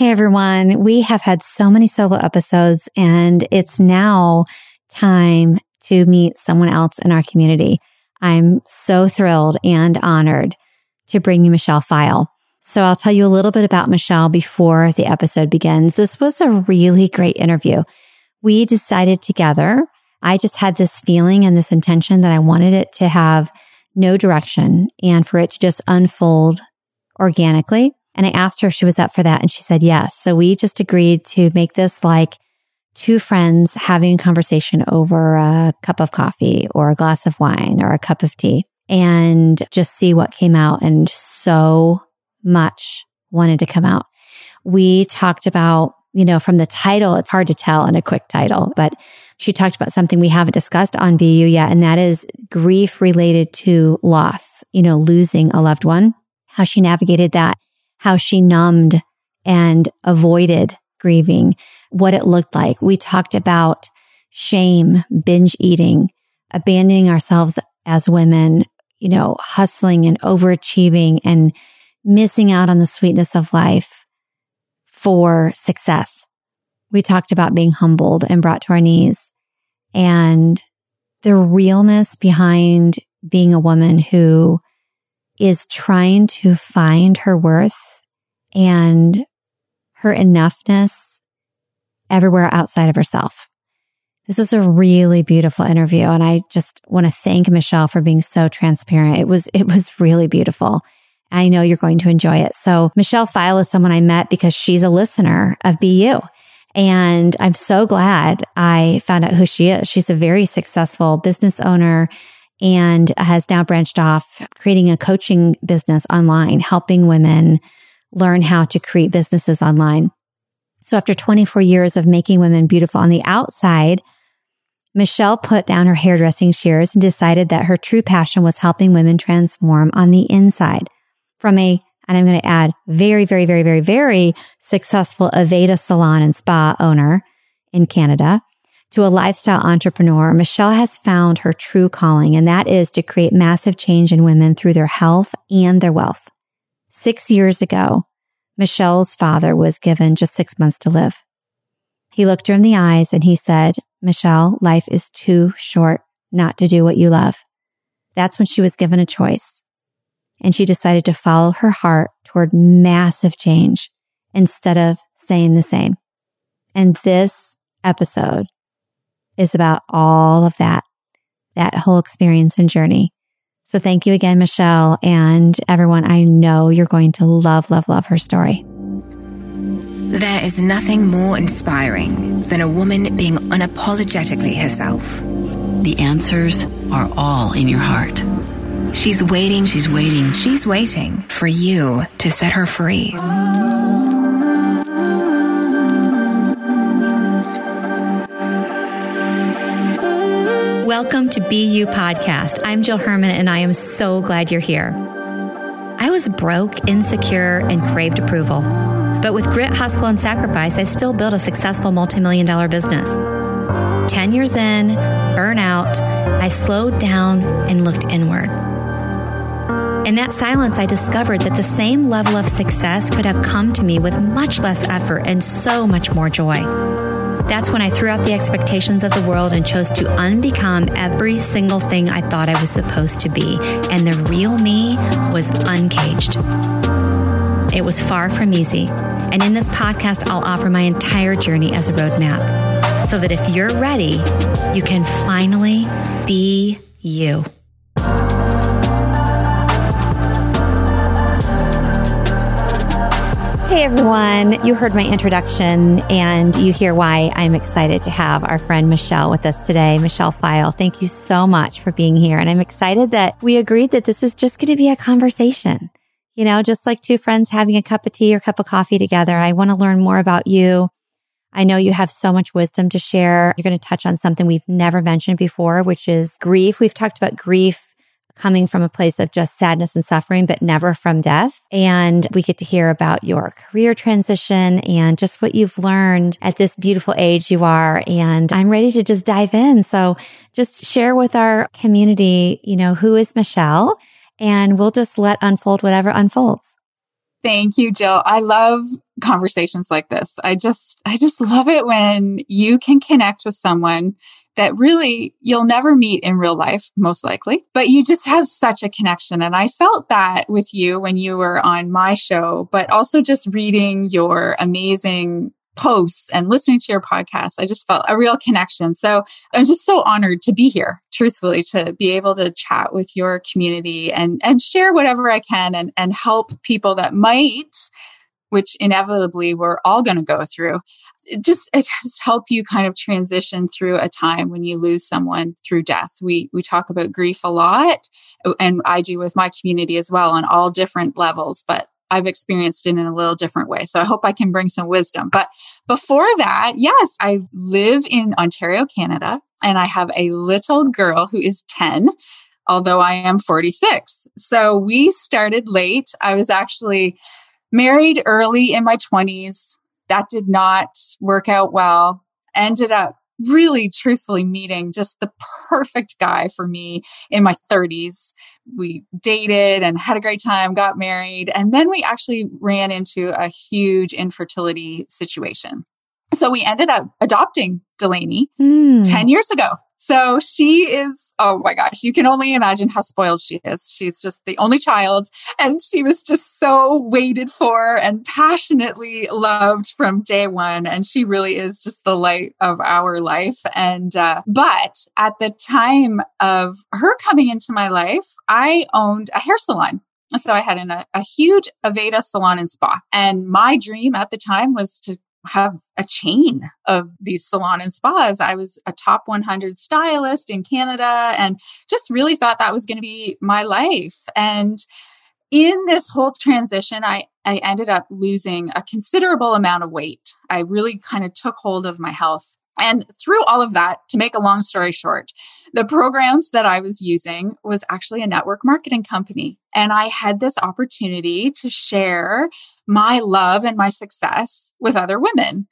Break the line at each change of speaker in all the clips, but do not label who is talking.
Hey everyone, we have had so many solo episodes and it's now time to meet someone else in our community. I'm so thrilled and honored to bring you Michelle Pfeil. So I'll tell you a little bit about Michelle before the episode begins. This was a really great interview. We decided together, I just had this feeling and this intention that I wanted it to have no direction and for it to just unfold organically and I asked her if she was up for that. And she said yes. So we just agreed to make this like two friends having a conversation over a cup of coffee or a glass of wine or a cup of tea and just see what came out. And so much wanted to come out. We talked about, you know, from the title, it's hard to tell in a quick title, but she talked about something we haven't discussed on BU yet. And that is grief related to loss, you know, losing a loved one, how she navigated that how she numbed and avoided grieving, what it looked like. We talked about shame, binge eating, abandoning ourselves as women, you know, hustling and overachieving and missing out on the sweetness of life for success. We talked about being humbled and brought to our knees and the realness behind being a woman who is trying to find her worth and her enoughness everywhere outside of herself. This is a really beautiful interview. And I just want to thank Michelle for being so transparent. It was, it was really beautiful. I know you're going to enjoy it. So Michelle Pfeil is someone I met because she's a listener of BU. And I'm so glad I found out who she is. She's a very successful business owner and has now branched off creating a coaching business online, helping women learn how to create businesses online. So after 24 years of making women beautiful on the outside, Michelle put down her hairdressing shears and decided that her true passion was helping women transform on the inside from a, and I'm going to add very, very, very, very, very successful Aveda salon and spa owner in Canada to a lifestyle entrepreneur. Michelle has found her true calling, and that is to create massive change in women through their health and their wealth. Six years ago, Michelle's father was given just six months to live. He looked her in the eyes and he said, Michelle, life is too short not to do what you love. That's when she was given a choice. And she decided to follow her heart toward massive change instead of staying the same. And this episode is about all of that, that whole experience and journey. So thank you again, Michelle and everyone. I know you're going to love, love, love her story.
There is nothing more inspiring than a woman being unapologetically herself.
The answers are all in your heart.
She's waiting, she's waiting, she's waiting for you to set her free.
Welcome to BU Podcast. I'm Jill Herman, and I am so glad you're here. I was broke, insecure, and craved approval. But with grit, hustle, and sacrifice, I still built a successful multi-million dollar business. 10 years in, burnout, I slowed down and looked inward. In that silence, I discovered that the same level of success could have come to me with much less effort and so much more joy. That's when I threw out the expectations of the world and chose to unbecome every single thing I thought I was supposed to be. And the real me was uncaged. It was far from easy. And in this podcast, I'll offer my entire journey as a roadmap so that if you're ready, you can finally be you. Hey everyone, you heard my introduction and you hear why I'm excited to have our friend Michelle with us today. Michelle Pfeil, thank you so much for being here. And I'm excited that we agreed that this is just going to be a conversation. You know, just like two friends having a cup of tea or cup of coffee together. I want to learn more about you. I know you have so much wisdom to share. You're going to touch on something we've never mentioned before, which is grief. We've talked about grief coming from a place of just sadness and suffering, but never from death. And we get to hear about your career transition and just what you've learned at this beautiful age you are. And I'm ready to just dive in. So just share with our community, you know, who is Michelle? And we'll just let unfold whatever unfolds.
Thank you, Jill. I love conversations like this. I just, I just love it when you can connect with someone that really you'll never meet in real life, most likely, but you just have such a connection. And I felt that with you when you were on my show, but also just reading your amazing posts and listening to your podcast, I just felt a real connection. So I'm just so honored to be here, truthfully, to be able to chat with your community and, and share whatever I can and, and help people that might which inevitably we're all going to go through it just it just help you kind of transition through a time when you lose someone through death we we talk about grief a lot oh, and i do with my community as well on all different levels but I've experienced it in a little different way. So I hope I can bring some wisdom. But before that, yes, I live in Ontario, Canada, and I have a little girl who is 10, although I am 46. So we started late. I was actually married early in my 20s. That did not work out well. Ended up really truthfully meeting just the perfect guy for me in my 30s. We dated and had a great time, got married, and then we actually ran into a huge infertility situation. So we ended up adopting Delaney mm. 10 years ago. So she is, oh my gosh, you can only imagine how spoiled she is. She's just the only child, and she was just so waited for and passionately loved from day one. And she really is just the light of our life. And, uh, but at the time of her coming into my life, I owned a hair salon. So I had an, a, a huge Aveda salon and spa. And my dream at the time was to have a chain of these salon and spas. I was a top 100 stylist in Canada and just really thought that was going to be my life. And in this whole transition, I, I ended up losing a considerable amount of weight. I really kind of took hold of my health and through all of that, to make a long story short, the programs that I was using was actually a network marketing company. And I had this opportunity to share my love and my success with other women.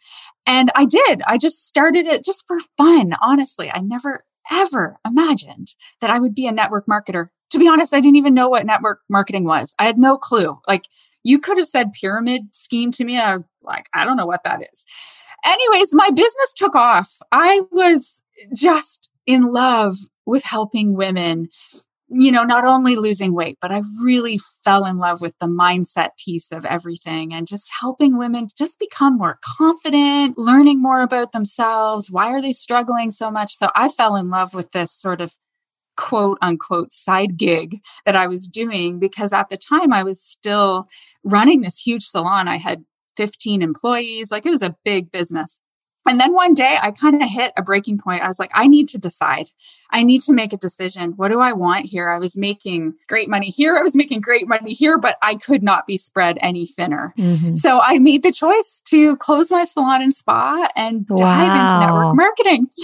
And I did. I just started it just for fun. Honestly, I never ever imagined that I would be a network marketer. To be honest, I didn't even know what network marketing was. I had no clue. Like you could have said pyramid scheme to me. I'm like, I don't know what that is. Anyways, my business took off. I was just in love with helping women, you know, not only losing weight, but I really fell in love with the mindset piece of everything and just helping women just become more confident, learning more about themselves. Why are they struggling so much? So I fell in love with this sort of quote unquote side gig that I was doing because at the time I was still running this huge salon. I had 15 employees. Like it was a big business. And then one day I kind of hit a breaking point. I was like, I need to decide. I need to make a decision. What do I want here? I was making great money here. I was making great money here, but I could not be spread any thinner. Mm-hmm. So I made the choice to close my salon and spa and wow. dive into network marketing.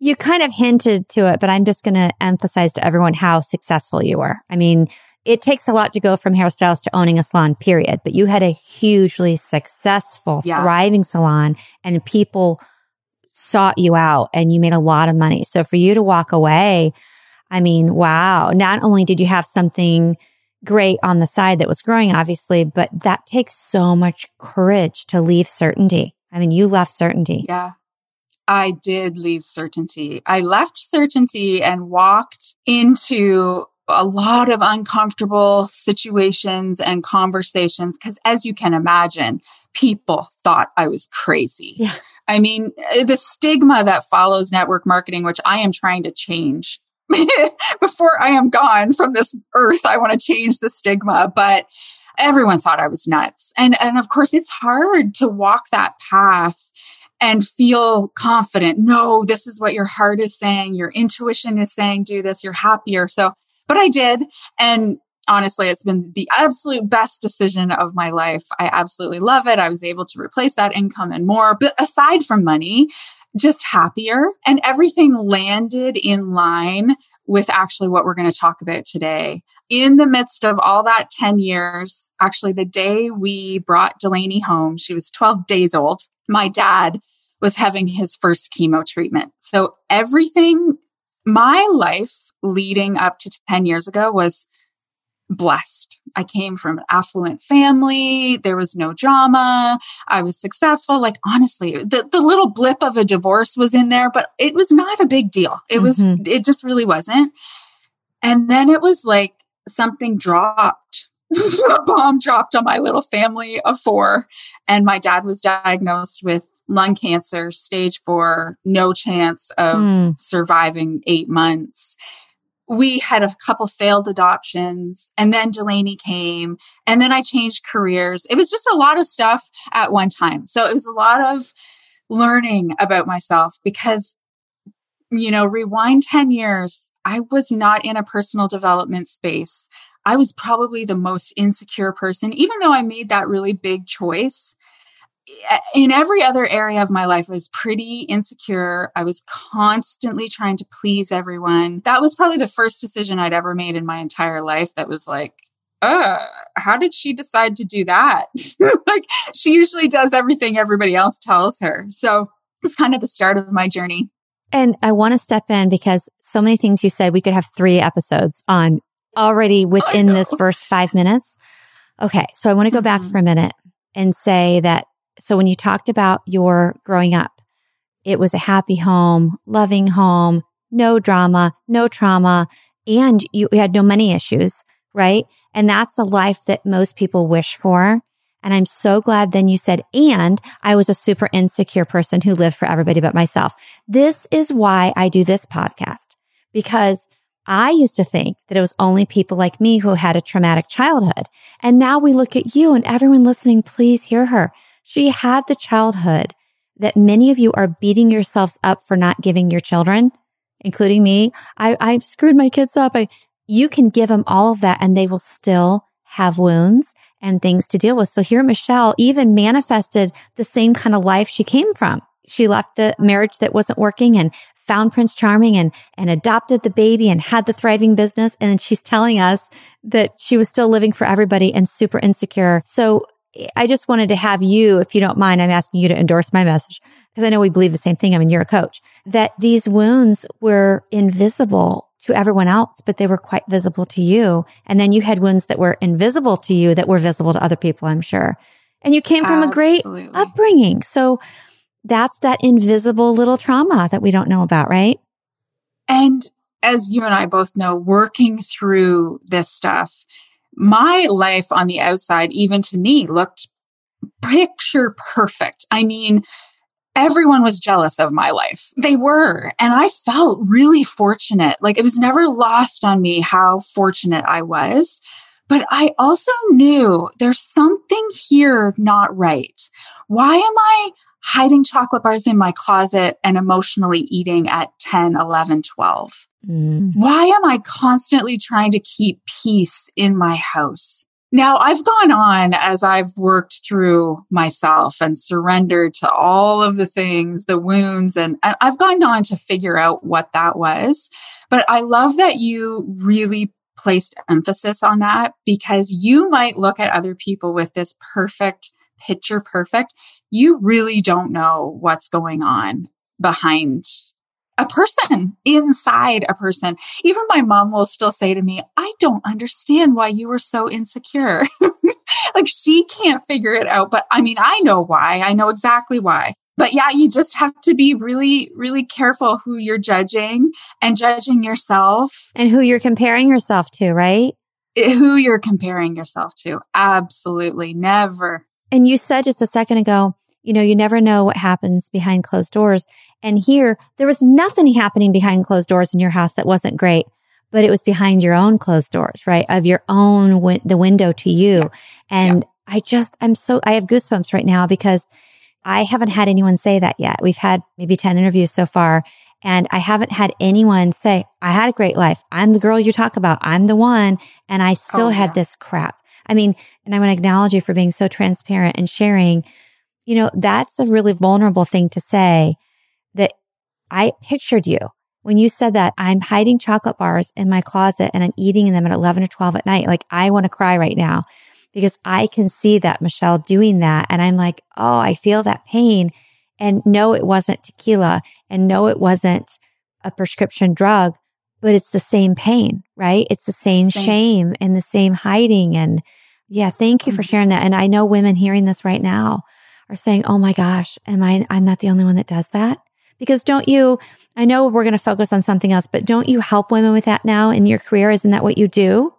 You kind of hinted to it, but I'm just going to emphasize to everyone how successful you were. I mean, it takes a lot to go from hairstyles to owning a salon, period. But you had a hugely successful, yeah. thriving salon and people sought you out and you made a lot of money. So for you to walk away, I mean, wow. Not only did you have something great on the side that was growing, obviously, but that takes so much courage to leave certainty. I mean, you left certainty.
Yeah. I did leave certainty. I left certainty and walked into a lot of uncomfortable situations and conversations because as you can imagine people thought i was crazy yeah. i mean eh, the stigma that follows network marketing which i am trying to change before i am gone from this earth i want to change the stigma but everyone thought i was nuts and and of course it's hard to walk that path and feel confident. No, this is what your heart is saying. Your intuition is saying, do this. You're happier. So but I did. And honestly, it's been the absolute best decision of my life. I absolutely love it. I was able to replace that income and more. But aside from money, just happier and everything landed in line with actually what we're going to talk about today. In the midst of all that 10 years, actually, the day we brought Delaney home, she was 12 days old. My dad was having his first chemo treatment. So everything, my life leading up to 10 years ago was blessed. I came from an affluent family. There was no drama. I was successful. Like honestly, the, the little blip of a divorce was in there, but it was not a big deal. It was, mm-hmm. it just really wasn't. And then it was like something dropped. a bomb dropped on my little family of four. And my dad was diagnosed with lung cancer, stage four, no chance of mm. surviving eight months we had a couple failed adoptions and then Delaney came and then I changed careers. It was just a lot of stuff at one time. So it was a lot of learning about myself because, you know, rewind 10 years, I was not in a personal development space. I was probably the most insecure person, even though I made that really big choice in every other area of my life, I was pretty insecure. I was constantly trying to please everyone. That was probably the first decision I'd ever made in my entire life that was like, uh, how did she decide to do that? like, she usually does everything everybody else tells her. So it's kind of the start of my journey.
And I want to step in because so many things you said, we could have three episodes on already within this first five minutes. Okay. So I want to go back mm-hmm. for a minute and say that so when you talked about your growing up, it was a happy home, loving home, no drama, no trauma, and you had no money issues, right? And that's the life that most people wish for. And I'm so glad then you said, and I was a super insecure person who lived for everybody but myself. This is why I do this podcast because I used to think that it was only people like me who had a traumatic childhood. And now we look at you and everyone listening, please hear her. She had the childhood that many of you are beating yourselves up for not giving your children, including me. I, I've screwed my kids up. I, you can give them all of that and they will still have wounds and things to deal with. So here, Michelle even manifested the same kind of life she came from. She left the marriage that wasn't working and found Prince Charming and, and adopted the baby and had the thriving business. And she's telling us that she was still living for everybody and super insecure. So I just wanted to have you, if you don't mind, I'm asking you to endorse my message because I know we believe the same thing. I mean, you're a coach that these wounds were invisible to everyone else, but they were quite visible to you. And then you had wounds that were invisible to you that were visible to other people, I'm sure. And you came from Absolutely. a great upbringing. So that's that invisible little trauma that we don't know about, right?
And as you and I both know, working through this stuff, my life on the outside, even to me, looked picture perfect. I mean, everyone was jealous of my life. They were. And I felt really fortunate. Like it was never lost on me how fortunate I was. But I also knew there's something here not right. Why am I hiding chocolate bars in my closet and emotionally eating at 10, 11, 12? Mm. Why am I constantly trying to keep peace in my house? Now, I've gone on as I've worked through myself and surrendered to all of the things, the wounds, and I've gone on to figure out what that was. But I love that you really placed emphasis on that because you might look at other people with this perfect picture perfect. You really don't know what's going on behind a person inside a person. Even my mom will still say to me, I don't understand why you were so insecure. like she can't figure it out. But I mean, I know why. I know exactly why. But yeah, you just have to be really, really careful who you're judging and judging yourself.
And who you're comparing yourself to, right?
Eh, who you're comparing yourself to. Absolutely. Never.
And you said just a second ago, you know, you never know what happens behind closed doors. And here, there was nothing happening behind closed doors in your house that wasn't great, but it was behind your own closed doors, right? Of your own, win- the window to you. Yeah. And yeah. I just, I'm so, I have goosebumps right now because I haven't had anyone say that yet. We've had maybe 10 interviews so far. And I haven't had anyone say, I had a great life. I'm the girl you talk about. I'm the one. And I still oh, yeah. had this crap. I mean, and I want to acknowledge you for being so transparent and sharing you know, that's a really vulnerable thing to say that I pictured you when you said that I'm hiding chocolate bars in my closet and I'm eating them at 11 or 12 at night. Like I want to cry right now because I can see that Michelle doing that. And I'm like, Oh, I feel that pain. And no, it wasn't tequila and no, it wasn't a prescription drug, but it's the same pain, right? It's the same, same. shame and the same hiding. And yeah, thank you for mm-hmm. sharing that. And I know women hearing this right now are saying, Oh my gosh, am I, I'm not the only one that does that. Because don't you, I know we're going to focus on something else, but don't you help women with that now in your career? Isn't that what you do?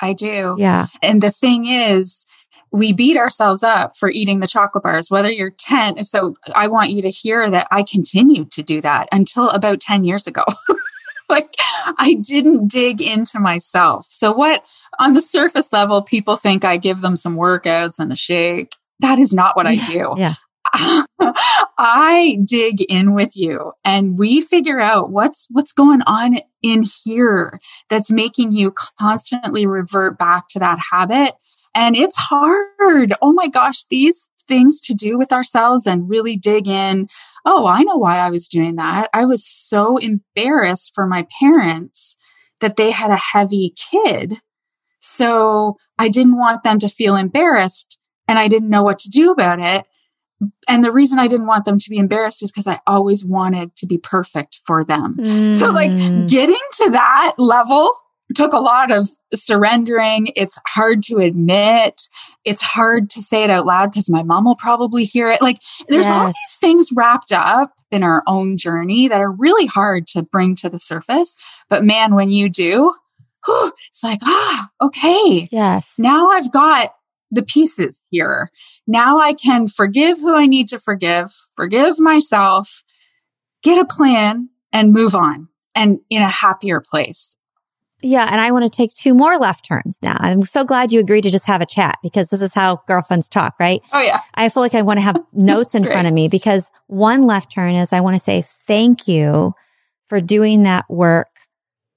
I do.
Yeah.
And the thing is, we beat ourselves up for eating the chocolate bars, whether you're 10. So I want you to hear that I continued to do that until about 10 years ago. like I didn't dig into myself. So, what on the surface level, people think I give them some workouts and a shake. That is not what I do.
Yeah.
I dig in with you and we figure out what's what's going on in here that's making you constantly revert back to that habit and it's hard. Oh my gosh, these things to do with ourselves and really dig in. Oh, I know why I was doing that. I was so embarrassed for my parents that they had a heavy kid. So I didn't want them to feel embarrassed and I didn't know what to do about it. And the reason I didn't want them to be embarrassed is because I always wanted to be perfect for them. Mm. So, like, mm. getting to that level took a lot of surrendering. It's hard to admit. It's hard to say it out loud because my mom will probably hear it. Like there's yes. all these things wrapped up in our own journey that are really hard to bring to the surface. But man, when you do, whew, it's like, ah, okay.
Yes.
Now I've got the pieces here. Now I can forgive who I need to forgive, forgive myself, get a plan and move on and in a happier place.
Yeah. And I want to take two more left turns now. I'm so glad you agreed to just have a chat because this is how girlfriends talk, right?
Oh, yeah.
I feel like I want to have notes in great. front of me because one left turn is I want to say thank you for doing that work.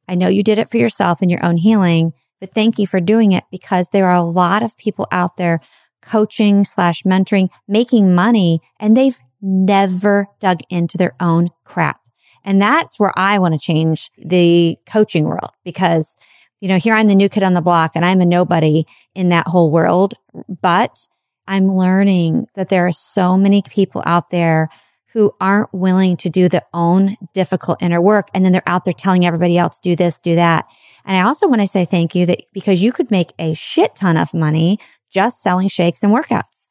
I know you did it for yourself and your own healing, but thank you for doing it because there are a lot of people out there coaching slash mentoring, making money, and they've never dug into their own crap. And that's where I want to change the coaching world because, you know, here I'm the new kid on the block and I'm a nobody in that whole world. But I'm learning that there are so many people out there who aren't willing to do their own difficult inner work. And then they're out there telling everybody else, do this, do that. And I also want to say thank you that because you could make a shit ton of money just selling shakes and workouts.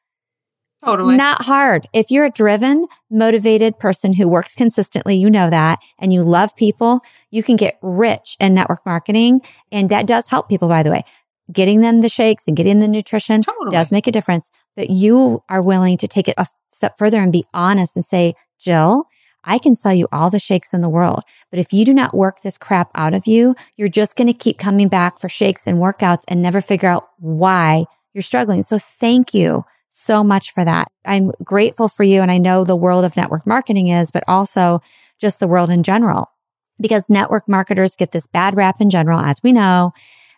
Totally.
Not hard. If you're a driven, motivated person who works consistently, you know that, and you love people, you can get rich in network marketing. And that does help people, by the way. Getting them the shakes and getting the nutrition totally. does make a difference. But you are willing to take it a step further and be honest and say, Jill, I can sell you all the shakes in the world. But if you do not work this crap out of you, you're just going to keep coming back for shakes and workouts and never figure out why you're struggling. So thank you so much for that. I'm grateful for you. And I know the world of network marketing is, but also just the world in general, because network marketers get this bad rap in general, as we know,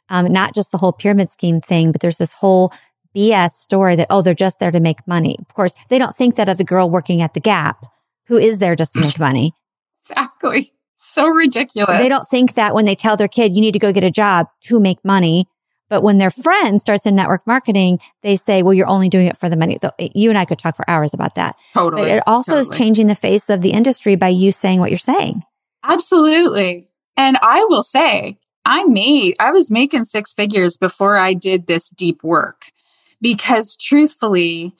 um, not just the whole pyramid scheme thing, but there's this whole BS story that, oh, they're just there to make money. Of course, they don't think that of the girl working at the Gap who is there just to make money.
Exactly. So ridiculous.
They don't think that when they tell their kid, you need to go get a job to make money. But when their friend starts in network marketing, they say, well, you're only doing it for the money. You and I could talk for hours about that.
Totally.
But it also totally. is changing the face of the industry by you saying what you're saying.
Absolutely. And I will say, I made, I was making six figures before I did this deep work because truthfully,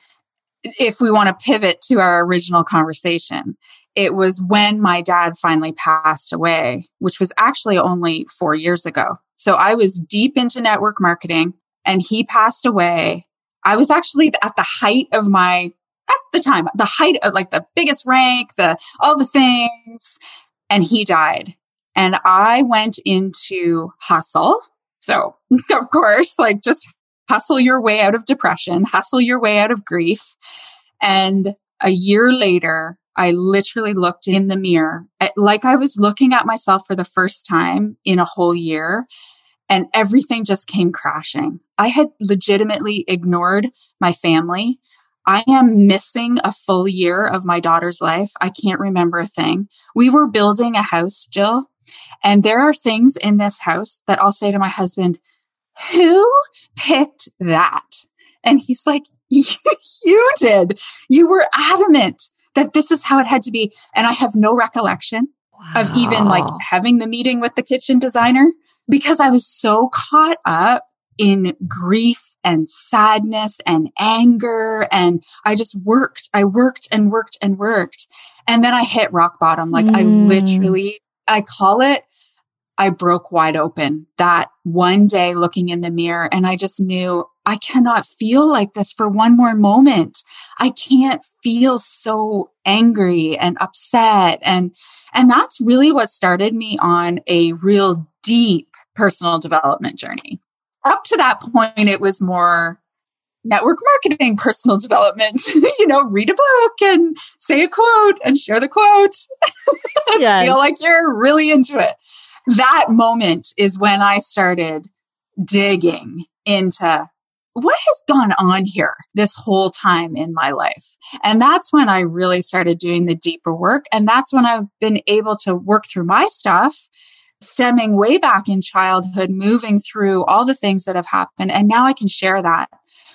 if we want to pivot to our original conversation, it was when my dad finally passed away, which was actually only four years ago. So I was deep into network marketing and he passed away. I was actually at the height of my, at the time, the height of like the biggest rank, the, all the things. And he died. And I went into hustle. So of course, like just hustle your way out of depression, hustle your way out of grief. And a year later, I literally looked in the mirror at, like I was looking at myself for the first time in a whole year and everything just came crashing. I had legitimately ignored my family. I am missing a full year of my daughter's life. I can't remember a thing. We were building a house, Jill, and there are things in this house that I'll say to my husband, who picked that? And he's like, you did. You were adamant that this is how it had to be. And I have no recollection. wow. of even like having the meeting with the kitchen designer because I was so caught up in grief and sadness and anger. And I just worked, I worked and worked and worked. And then I hit rock bottom. Like mm. I literally, I call it, I broke wide open that one day looking in the mirror. And I just knew I cannot feel like this for one more moment. I can't feel so angry and upset. And, and that's really what started me on a real deep personal development journey up to that point, it was more network marketing, personal development, you know, read a book and say a quote and share the quote. yes. Feel like you're really into it. That moment is when I started digging into what has gone on here this whole time in my life. And that's when I really started doing the deeper work. And that's when I've been able to work through my stuff stemming way back in childhood, moving through all the things that have happened. And now I can share that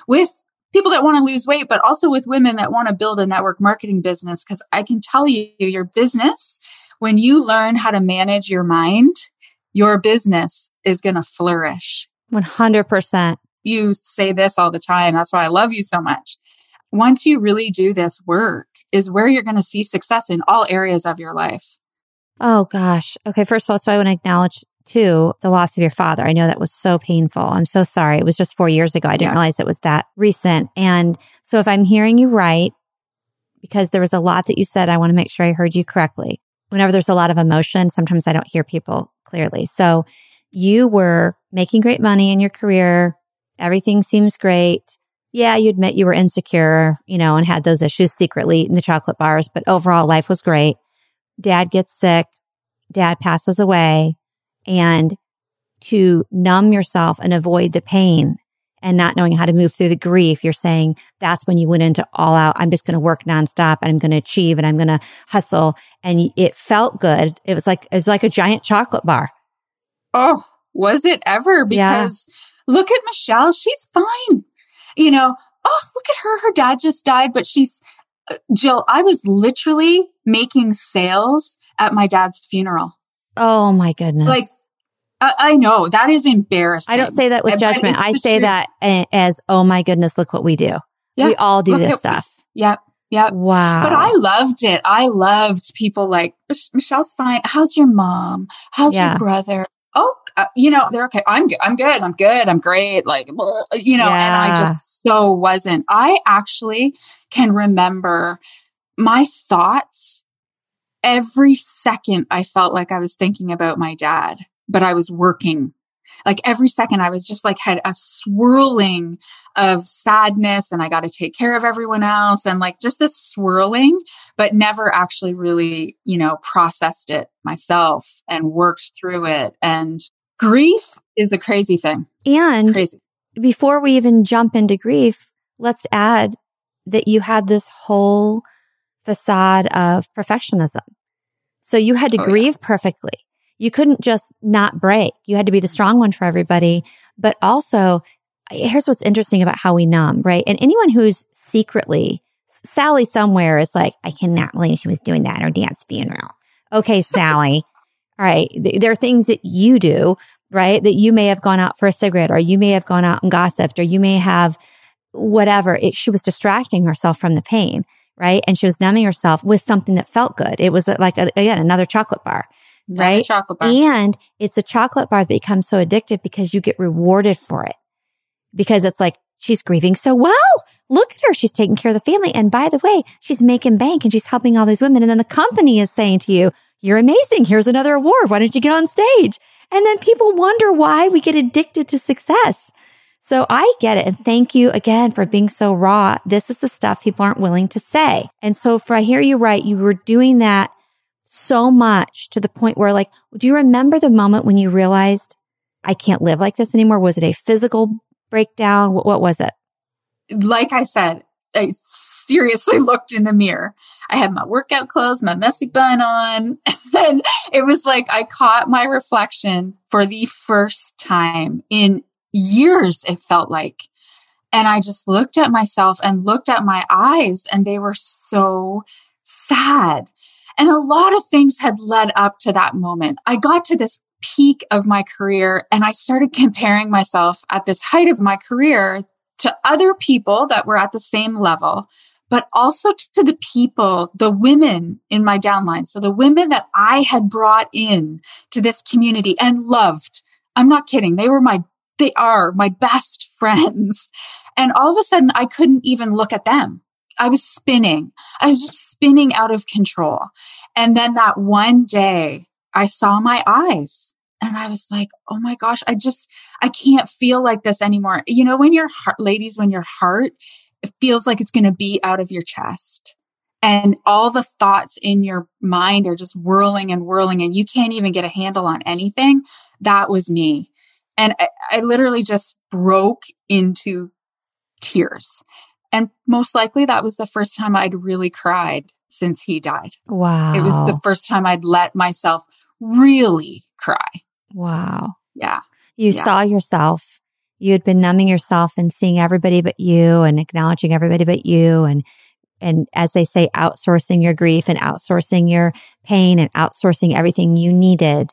with people that want to lose weight, but also with women that want to build a network marketing business. Cause I can tell you your business, when you learn how to manage your mind, your business is going to flourish.
100%.
You say this all the time. That's why I love you so much. Once you really do this work, is where you're going to see success in all areas of your life.
Oh gosh. Okay. First of all, so I want to acknowledge too the loss of your father. I know that was so painful. I'm so sorry. It was just four years ago. I didn't yeah. realize it was that recent. And so if I'm hearing you right, because there was a lot that you said, I want to make sure I heard you correctly. Whenever there's a lot of emotion, sometimes I don't hear people clearly. So you were making great money in your career. Everything seems great. Yeah, you admit you were insecure, you know, and had those issues secretly in the chocolate bars, but overall life was great dad gets sick, dad passes away, and to numb yourself and avoid the pain and not knowing how to move through the grief, you're saying that's when you went into all out. I'm just going to work nonstop and I'm going to achieve and I'm going to hustle. And it felt good. It was like, it was like a giant chocolate bar.
Oh, was it ever? Because yeah. look at Michelle. She's fine. You know, oh, look at her. Her dad just died, but she's, uh, Jill, I was literally making sales at my dad's funeral.
Oh my goodness.
Like, I, I know that is embarrassing.
I don't say that with judgment. I say truth. that as, oh my goodness, look what we do. Yeah. We all do look this stuff.
Yeah. Yeah.
Wow.
But I loved it. I loved people like, Michelle's fine. How's your mom? How's yeah. your brother? Oh, uh, you know, they're okay. I'm good. I'm good. I'm good. I'm great. Like, you know, yeah. and I just so wasn't. I actually can remember my thoughts every second I felt like I was thinking about my dad, but I was working. Like every second I was just like had a swirling of sadness and I got to take care of everyone else and like just this swirling, but never actually really, you know, processed it myself and worked through it. And grief is a crazy thing.
And crazy. before we even jump into grief, let's add that you had this whole facade of perfectionism. So you had to oh, grieve yeah. perfectly. You couldn't just not break. You had to be the mm. strong one for everybody. But also, here's what's interesting about how we numb, right? And anyone who's secretly, Sally somewhere is like, I cannot believe she was doing that at her dance funeral. Okay, Sally. All right. There are things that you do, right? That you may have gone out for a cigarette or you may have gone out and gossiped or you may have whatever. It, she was distracting herself from the pain right? And she was numbing herself with something that felt good. It was uh, like, a, again, another chocolate bar, right?
Chocolate bar.
And it's a chocolate bar that becomes so addictive because you get rewarded for it. Because it's like, she's grieving so well. Look at her. She's taking care of the family. And by the way, she's making bank and she's helping all these women. And then the company is saying to you, you're amazing. Here's another award. Why don't you get on stage? And then people wonder why we get addicted to success. So I get it. And thank you again for being so raw. This is the stuff people aren't willing to say. And so if I hear you right, you were doing that so much to the point where like, do you remember the moment when you realized I can't live like this anymore? Was it a physical breakdown? What, what was it?
Like I said, I seriously looked in the mirror. I had my workout clothes, my messy bun on, and it was like I caught my reflection for the first time in years, it felt like. And I just looked at myself and looked at my eyes, and they were so sad. And a lot of things had led up to that moment. I got to this peak of my career and I started comparing myself at this height of my career to other people that were at the same level, but also to the people, the women in my downline. So the women that I had brought in to this community and loved. I'm not kidding. They were my, they are my best friends. And all of a sudden I couldn't even look at them. I was spinning. I was just spinning out of control. And then that one day I saw my eyes and I was like, oh my gosh, I just, I can't feel like this anymore. You know, when your heart, ladies, when your heart feels like it's going to be out of your chest and all the thoughts in your mind are just whirling and whirling and you can't even get a handle on anything. That was me. And I, I literally just broke into tears. And most likely that was the first time I'd really cried since he died.
Wow.
It was the first time I'd let myself really cry.
Wow.
Yeah.
You
Yeah.
saw yourself. You had been numbing yourself and seeing everybody but you and acknowledging everybody but you and and as they say outsourcing your grief and outsourcing your pain and outsourcing everything you needed.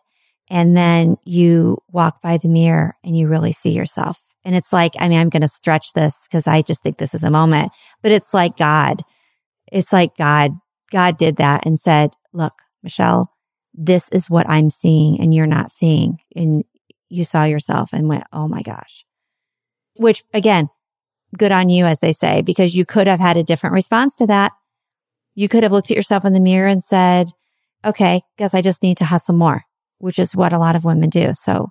And then you walk by the mirror and you really see yourself. And it's like, I mean, I'm going to stretch this because I just think this is a moment, but it's like God. It's like God, God did that and said, look, Michelle, this is what I'm seeing and you're not seeing. And you saw yourself and went, oh my gosh. Which again, good on you, as they say, because you could have had a different response to that. You could have looked at yourself in the mirror and said, okay, guess I just need to hustle more, which is what a lot of women do. So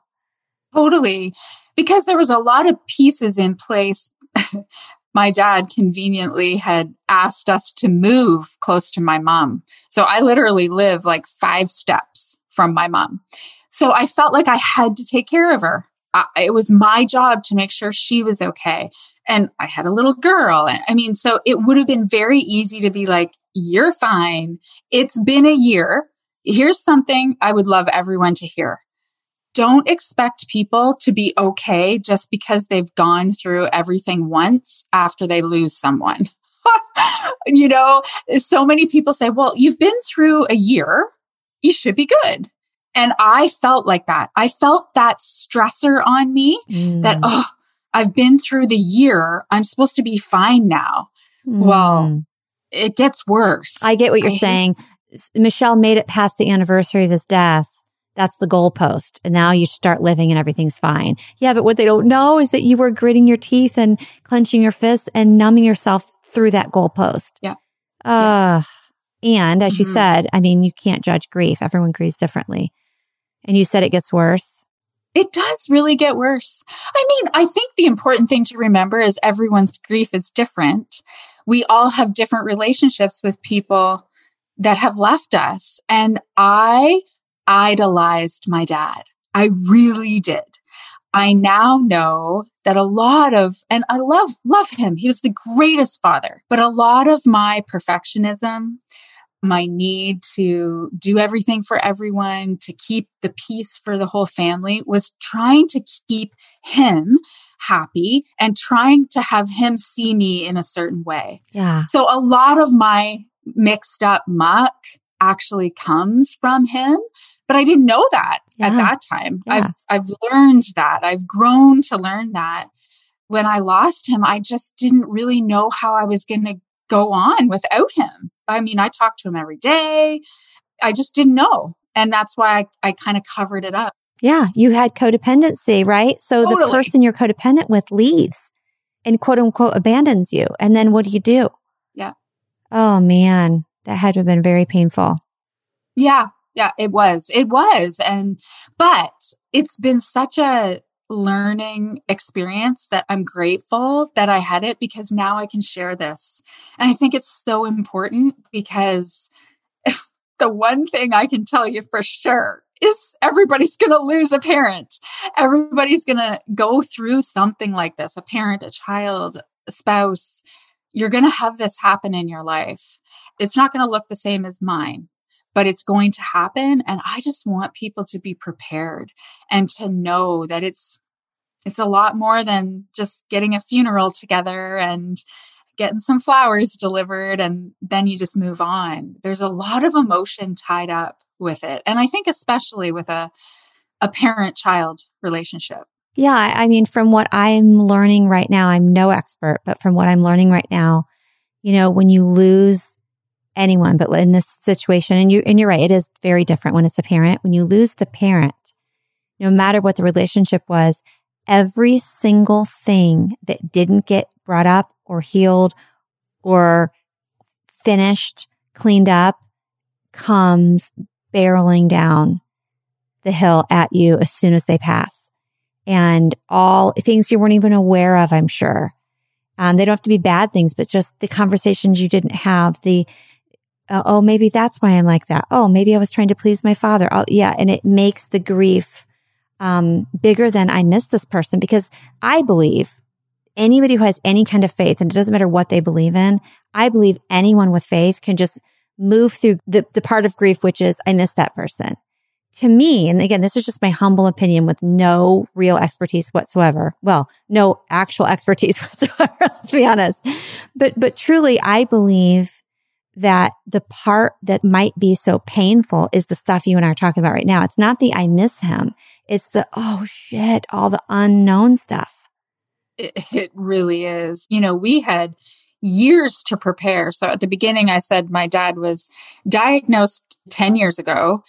Totally. Because there was a lot of pieces in place. my dad conveniently had asked us to move close to my mom. So I literally live like five steps from my mom. So I felt like I had to take care of her. I, it was my job to make sure she was okay. And I had a little girl. And I mean, so it would have been very easy to be like, you're fine. It's been a year. Here's something I would love everyone to hear don't expect people to be okay just because they've gone through everything once after they lose someone. you know, so many people say, well, you've been through a year, you should be good. And I felt like that. I felt that stressor on me that,
mm,
oh, I've been through the year. I'm supposed to be fine now. well,
mm.
It gets worse.
I get what you're
I
saying. Michelle made it past the anniversary of his death. That's the goalpost. And now you start living and everything's fine. Yeah, but what they don't know is that you were gritting your teeth and clenching your fists and numbing yourself through that goalpost.
Yeah.
Uh, and as you
Mhm.
said, I mean, you can't judge grief. Everyone grieves differently. And you said it gets worse.
It does really get worse. I mean, I think the important thing to remember is everyone's grief is different. We all have different relationships with people that have left us. And I idolized my dad. I really did. I now know that a lot of, and I love, love him. He was the greatest father, but a lot of my perfectionism, my need to do everything for everyone, to keep the peace for the whole family was trying to keep him happy and trying to have him see me in a certain way.
Yeah.
So a lot of my mixed up muck actually comes from him, but I didn't know that at that time.
Yeah.
I've I've learned that. I've grown to learn that. When I lost him, I just didn't really know how I was going to go on without him. I mean, I talked to him every day. I just didn't know. And that's why I, I kind of covered it up.
Yeah. You had codependency, right? So the person you're codependent with leaves and quote unquote abandons you. And then what do you do?
Yeah.
Oh man, that had to have been very painful.
Yeah. Yeah, it was. It was. And, but it's been such a learning experience that I'm grateful that I had it because now I can share this. And I think it's so important because the one thing I can tell you for sure is everybody's going to lose a parent. Everybody's going to go through something like this a parent, a child, a spouse. You're going to have this happen in your life. It's not going to look the same as mine but it's going to happen and i just want people to be prepared and to know that it's it's a lot more than just getting a funeral together and getting some flowers delivered and then you just move on. There's a lot of emotion tied up with it. And I think especially with a a parent child relationship.
Yeah, I mean from what I'm learning right now, I'm no expert, but from what I'm learning right now, you know, when you lose anyone, but in this situation and you and you're right, it is very different when it's a parent. When you lose the parent, no matter what the relationship was, every single thing that didn't get brought up or healed or finished, cleaned up comes barreling down the hill at you as soon as they pass. And all things you weren't even aware of, I'm sure. Um, they don't have to be bad things, but just the conversations you didn't have, the, oh, maybe that's why I'm like that. Oh, maybe I was trying to please my father. Oh, yeah. And it makes the grief um, bigger than I miss this person because I believe anybody who has any kind of faith, and it doesn't matter what they believe in, I believe anyone with faith can just move through the, the part of grief, which is I miss that person. To me, and again, this is just my humble opinion with no real expertise whatsoever. Well, no actual expertise whatsoever. Let's be honest. But, but truly, I believe that the part that might be so painful is the stuff you and I are talking about right now. It's not the I miss him. It's the, oh shit, all the unknown stuff.
It, it really is. You know, we had years to prepare. So at the beginning, I said my dad was diagnosed 10 years ago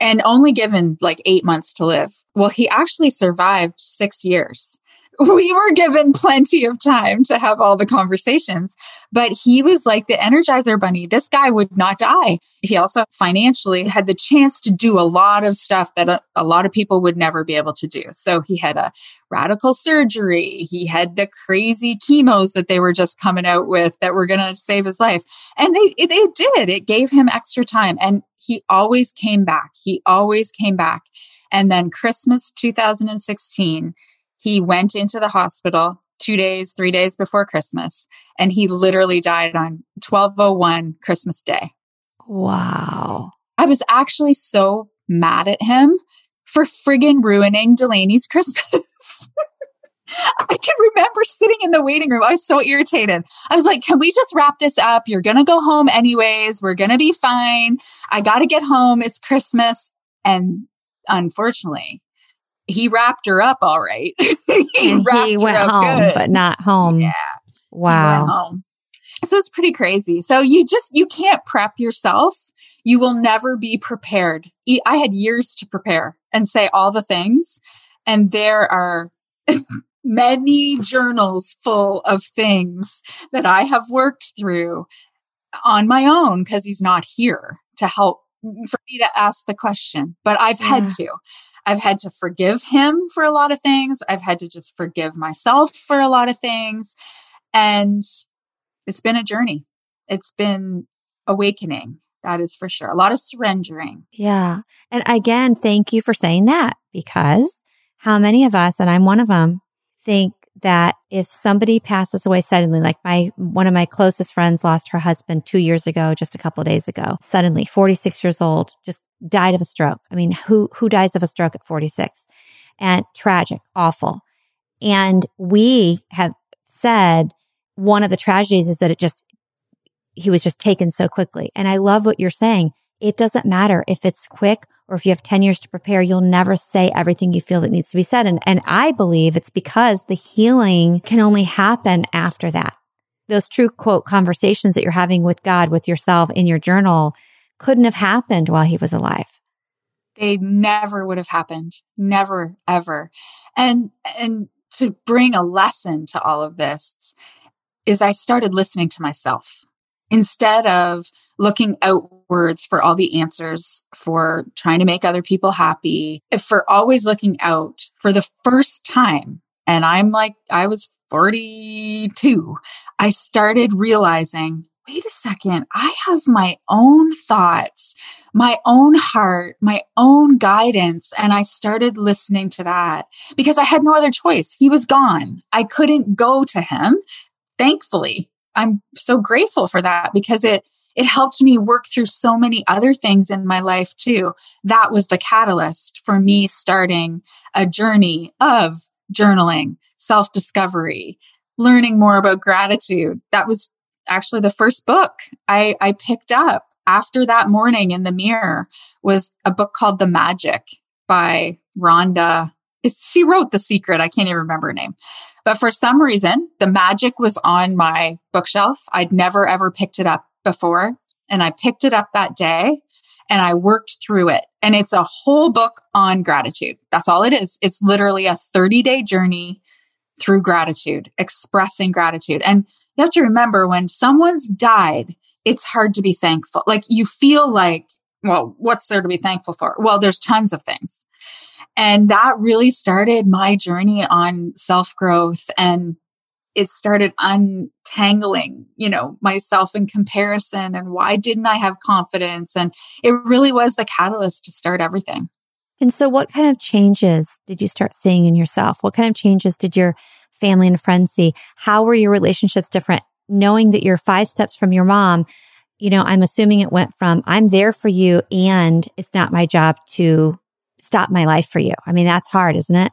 and only given like eight months to live. Well, he actually survived six years we were given plenty of time to have all the conversations, but he was like the Energizer Bunny. This guy would not die. He also financially had the chance to do a lot of stuff that a, a lot of people would never be able to do. So he had a radical surgery. He had the crazy chemos that they were just coming out with that were going to save his life. And they, they did. It gave him extra time. And he always came back. He always came back. And then Christmas 2016, he went into the hospital two days, three days before Christmas, and he literally died on 1201 Christmas Day.
Wow.
I was actually so mad at him for friggin' ruining Delaney's Christmas. I can remember sitting in the waiting room. I was so irritated. I was like, can we just wrap this up? You're going to go home anyways. We're going to be fine. I got to get home. It's Christmas. And unfortunately, he wrapped her up all right.
he, he went home, good. but not home.
Yeah.
Wow.
home. So it's pretty crazy. So you just you can't prep yourself. You will never be prepared. I had years to prepare and say all the things, and there are many journals full of things that I have worked through on my own because he's not here to help for me to ask the question. But I've yeah. had to. I've had to forgive him for a lot of things. I've had to just forgive myself for a lot of things. And it's been a journey. It's been awakening. That is for sure. A lot of surrendering.
Yeah. And again, thank you for saying that because how many of us, and I'm one of them, think that if somebody passes away suddenly, like my, one of my closest friends lost her husband two years ago, just a couple days ago, suddenly 46 years old, just died of a stroke. I mean, who, who dies of a stroke at 46? And tragic, awful. And we have said one of the tragedies is that it just, he was just taken so quickly. And I love what you're saying. It doesn't matter if it's quick or if you have 10 years to prepare, you'll never say everything you feel that needs to be said. And, and I believe it's because the healing can only happen after that. Those true quote conversations that you're having with God, with yourself in your journal couldn't have happened while he was alive.
They never would have happened. Never, ever. And, and to bring a lesson to all of this is I started listening to myself instead of looking outwards for all the answers, for trying to make other people happy, for always looking out for the first time. And I'm like, I was 42. I started realizing, wait a second, I have my own thoughts, my own heart, my own guidance. And I started listening to that because I had no other choice. He was gone. I couldn't go to him. Thankfully, I'm so grateful for that because it it helped me work through so many other things in my life too. That was the catalyst for me starting a journey of journaling, self-discovery, learning more about gratitude. That was actually the first book I, I picked up after that morning in the mirror was a book called The Magic by Rhonda. She wrote The Secret. I can't even remember her name. But for some reason, The Magic was on my bookshelf. I'd never ever picked it up before. And I picked it up that day and I worked through it. And it's a whole book on gratitude. That's all it is. It's literally a 30 day journey through gratitude, expressing gratitude. And you have to remember when someone's died, it's hard to be thankful. Like you feel like, well, what's there to be thankful for? Well, there's tons of things. And that really started my journey on self growth and it started untangling, you know, myself in comparison and why didn't I have confidence? And it really was the catalyst to start everything.
And so, what kind of changes did you start seeing in yourself? What kind of changes did your family and friends see? How were your relationships different? Knowing that you're five steps from your mom, you know, I'm assuming it went from I'm there for you and it's not my job to stop my life for you. I mean, that's hard, isn't it?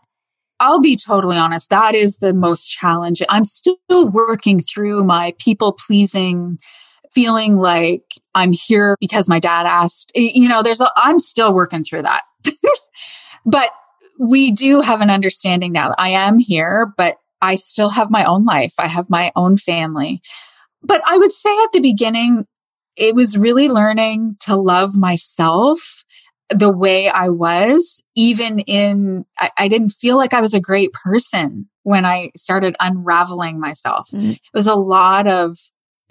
I'll be totally honest. That is the most challenging. I'm still working through my people pleasing feeling like I'm here because my dad asked. You know, there's a, I'm still working through that. but we do have an understanding now I am here, but I still have my own life. I have my own family. But I would say at the beginning, it was really learning to love myself the way I was, even in, I, I, didn't feel like I was a great person when I started unraveling myself. Mm-hmm. It was a lot of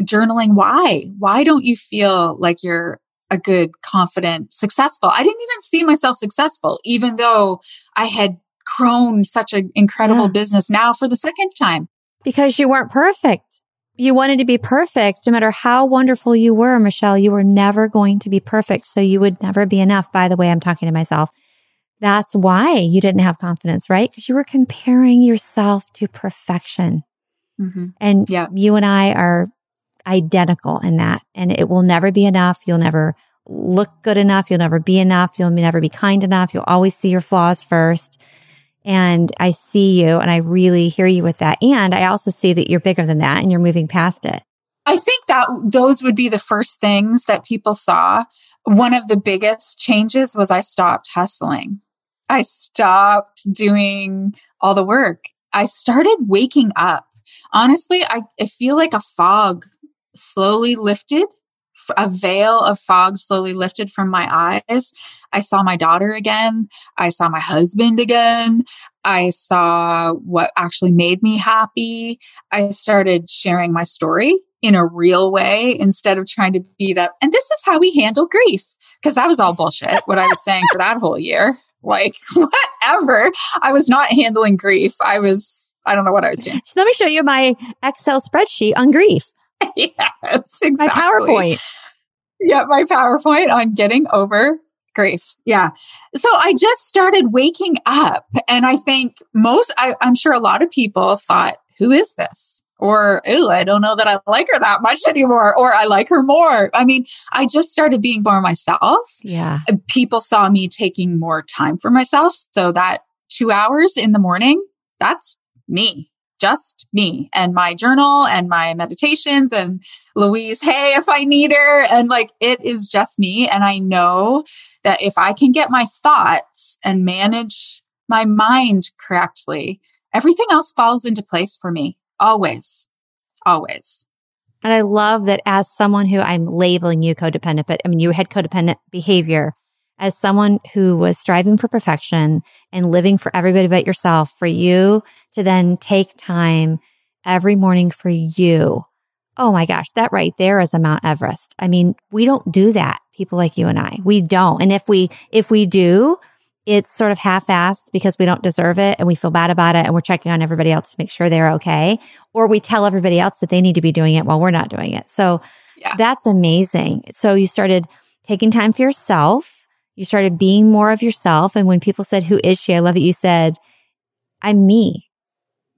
journaling. Why? Why don't you feel like you're a good, confident, successful? I didn't even see myself successful, even though I had grown such an incredible yeah. business now for the second time.
Because you weren't perfect you wanted to be perfect. No matter how wonderful you were, Michelle, you were never going to be perfect. So you would never be enough. By the way, I'm talking to myself. That's why you didn't have confidence, right? Because you were comparing yourself to perfection. Mm-hmm. And yeah. you and I are identical in that. And it will never be enough. You'll never look good enough. You'll never be enough. You'll never be kind enough. You'll always see your flaws first. And I see you and I really hear you with that. And I also see that you're bigger than that and you're moving past it.
I think that those would be the first things that people saw. One of the biggest changes was I stopped hustling. I stopped doing all the work. I started waking up. Honestly, I, I feel like a fog slowly lifted a veil of fog slowly lifted from my eyes. I saw my daughter again. I saw my husband again. I saw what actually made me happy. I started sharing my story in a real way instead of trying to be that. And this is how we handle grief. Cause that was all bullshit, what I was saying for that whole year. Like, whatever. I was not handling grief. I was, I don't know what I was doing.
Let me show you my Excel spreadsheet on grief.
yes, exactly.
My PowerPoint.
Yeah, my PowerPoint on getting over grief. Yeah. So I just started waking up. And I think most, I, am sure a lot of people thought, who is this? Or, oh, I don't know that I like her that much anymore. Or I like her more. I mean, I just started being more myself.
Yeah.
Uh, people saw me taking more time for myself. So that two hours in the morning, that's me just me and my journal and my meditations and Louise Hay, if I need her. And like, it is just me. And I know that if I can get my thoughts and manage my mind correctly, everything else falls into place for me. Always, always.
And I love that as someone who I'm labeling you codependent, but I mean, you had codependent behavior as someone who was striving for perfection and living for everybody but yourself, for you to then take time every morning for you. Oh my gosh, that right there is a Mount Everest. I mean, we don't do that. People like you and I, we don't. And if we, if we do, it's sort of half-assed because we don't deserve it and we feel bad about it and we're checking on everybody else to make sure they're okay. Or we tell everybody else that they need to be doing it while we're not doing it. So yeah. that's amazing. So you started taking time for yourself you started being more of yourself. And when people said, Who is she? I love that you said, I'm me.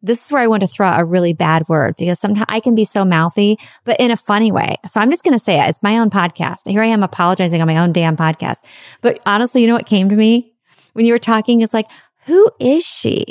This is where I want to throw out a really bad word because sometimes I can be so mouthy, but in a funny way. So I'm just going to say it. It's my own podcast. Here I am apologizing on my own damn podcast. But honestly, you know what came to me when you were talking? It's like, who is she?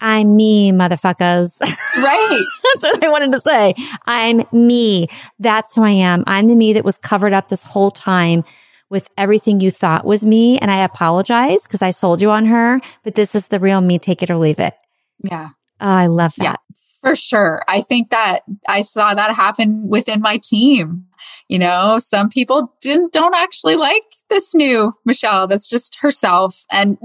I'm me, motherfuckers.
Right.
That's what I wanted to say. I'm me. That's who I am. I'm the me that was covered up this whole time with everything you thought was me. And I apologize because I sold you on her, but this is the real me. Take it or leave it.
Yeah.
Oh, I love that.
Yeah, for sure. I think that I saw that happen within my team. You know, some people didn't don't actually like this new Michelle that's just herself and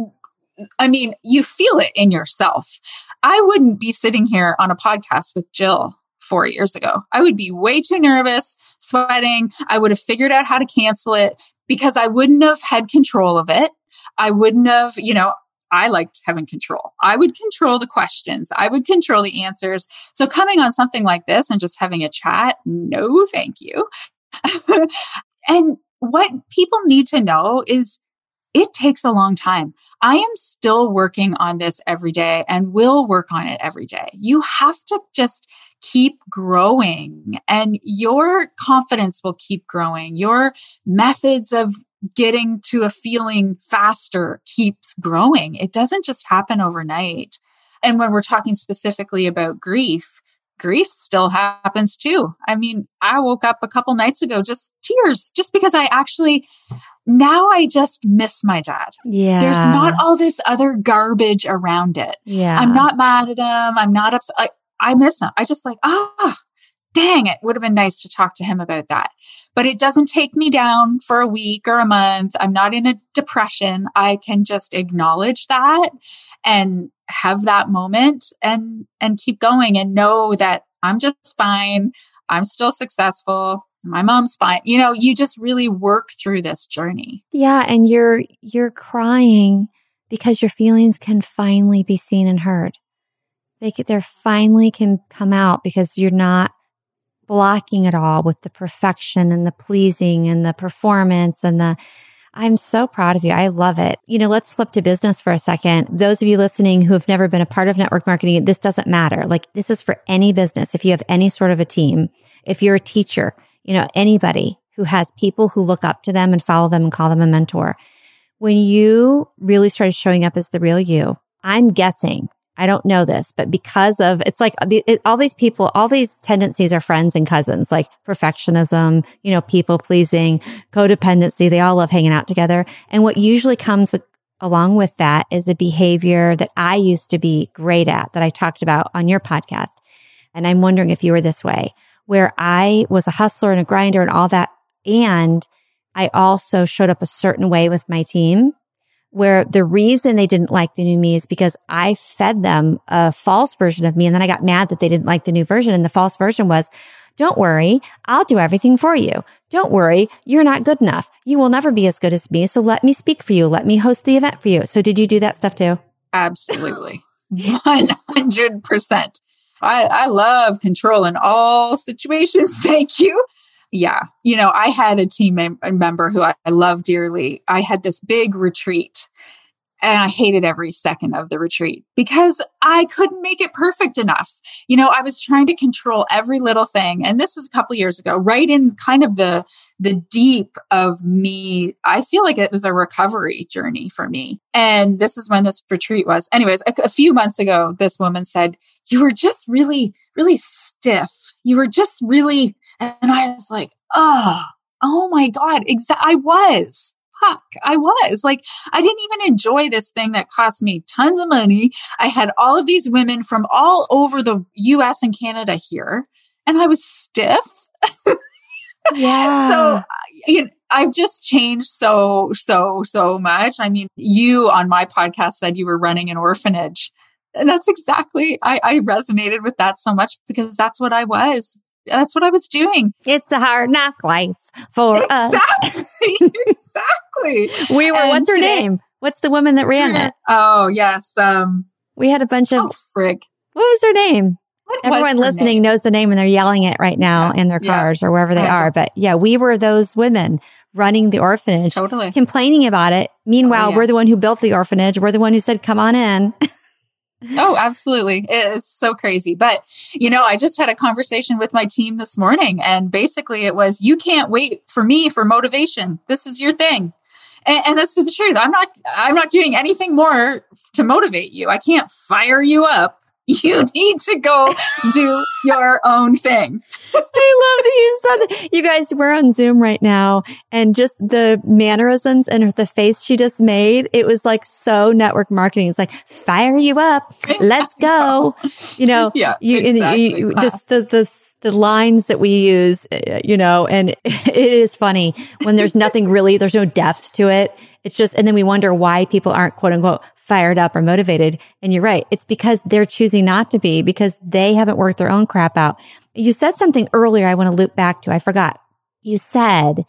I mean, you feel it in yourself. I wouldn't be sitting here on a podcast with Jill four years ago. I would be way too nervous, sweating. I would have figured out how to cancel it because I wouldn't have had control of it. I wouldn't have, you know, I liked having control. I would control the questions. I would control the answers. So coming on something like this and just having a chat, no, thank you. and what people need to know is it takes a long time. I am still working on this every day and will work on it every day. You have to just keep growing and your confidence will keep growing. Your methods of getting to a feeling faster keeps growing. It doesn't just happen overnight. And when we're talking specifically about grief, grief still happens too. I mean, I woke up a couple nights ago just tears just because I actually now I just miss my dad.
Yeah.
There's not all this other garbage around it.
Yeah.
I'm not mad at him. I'm not upset. I, miss him. I just like, ah, oh, dang, it would have been nice to talk to him about that. But it doesn't take me down for a week or a month. I'm not in a depression. I can just acknowledge that and have that moment and and keep going and know that I'm just fine. I'm still successful my mom's fine. You know, you just really work through this journey.
Yeah. And you're, you're crying because your feelings can finally be seen and heard. They they finally can come out because you're not blocking it all with the perfection and the pleasing and the performance and the, I'm so proud of you. I love it. You know, let's flip to business for a second. Those of you listening who have never been a part of network marketing, this doesn't matter. Like this is for any business. If you have any sort of a team, if you're a teacher, you know, anybody who has people who look up to them and follow them and call them a mentor. When you really started showing up as the real you, I'm guessing, I don't know this, but because of it's like it, all these people, all these tendencies are friends and cousins, like perfectionism, you know, people pleasing, codependency. They all love hanging out together. And what usually comes along with that is a behavior that I used to be great at that I talked about on your podcast. And I'm wondering if you were this way where I was a hustler and a grinder and all that. And I also showed up a certain way with my team where the reason they didn't like the new me is because I fed them a false version of me. And then I got mad that they didn't like the new version. And the false version was, don't worry. I'll do everything for you. Don't worry. You're not good enough. You will never be as good as me. So let me speak for you. Let me host the event for you. So did you do that stuff too?
Absolutely. 100%. I, I love control in all situations. Thank you. Yeah. You know, I had a team mem- member who I, I love dearly. I had this big retreat and I hated every second of the retreat because I couldn't make it perfect enough. You know, I was trying to control every little thing. And this was a couple years ago, right in kind of the the deep of me. I feel like it was a recovery journey for me. And this is when this retreat was. Anyways, a, a few months ago, this woman said, You were just really, really stiff. You were just really, and I was like, Oh, oh my God. Exa- I was fuck, I was like, I didn't even enjoy this thing that cost me tons of money. I had all of these women from all over the US and Canada here, and I was stiff.
Yeah.
so, you know, I've just changed so, so, so much. I mean, you on my podcast said you were running an orphanage. And that's exactly, I, I resonated with that so much because that's what I was that's what I was doing.
It's a hard knock life for
exactly.
us.
exactly.
We were,
And
what's her
today-
name? What's the woman that ran it?
Oh yes. Um.
We had a bunch of,
Oh frig.
what was her name?
What
Everyone listening
name?
knows the name and they're yelling it right now
Yeah.
in their
Yeah.
cars or wherever they are. But yeah, we were those women running the orphanage,
Totally.
complaining about it. Meanwhile,
Oh, yeah.
we're the one who built the orphanage. We're the one who said, come on in.
Oh, absolutely. It's so crazy. But, you know, I just had a conversation with my team this morning, and basically it was, you can't wait for me for motivation. This is your thing. And, and that's the truth. I'm not, I'm not doing anything more to motivate you. I can't fire you up you need to go do your own thing.
I love that you said that. You guys, we're on Zoom right now and just the mannerisms and the face she just made, it was like so network marketing. It's like, fire you up. Let's go. You know,
yeah,
you,
exactly.
you, just the, the, the lines that we use, uh, you know, and it is funny when there's nothing really, there's no depth to it. It's just, and then we wonder why people aren't quote unquote fired up or motivated. And you're right. It's because they're choosing not to be because they haven't worked their own crap out. You said something earlier I want to loop back to. I forgot. You said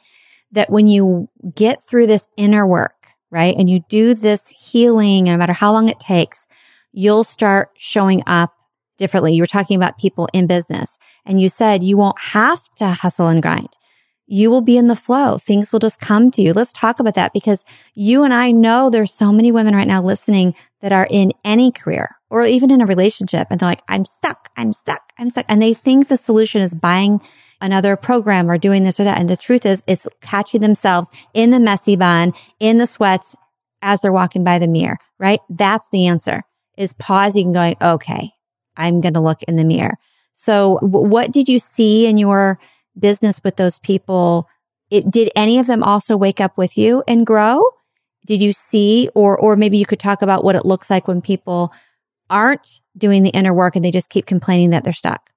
that when you get through this inner work, right? And you do this healing, no matter how long it takes, you'll start showing up differently. You were talking about people in business and you said you won't have to hustle and grind you will be in the flow. Things will just come to you. Let's talk about that because you and I know there's so many women right now listening that are in any career or even in a relationship and they're like, I'm stuck. I'm stuck. I'm stuck. And they think the solution is buying another program or doing this or that. And the truth is it's catching themselves in the messy bun, in the sweats as they're walking by the mirror, right? That's the answer is pausing and going, okay, I'm going to look in the mirror. So what did you see in your business with those people, it, did any of them also wake up with you and grow? Did you see, or, or maybe you could talk about what it looks like when people aren't doing the inner work and they just keep complaining that they're stuck?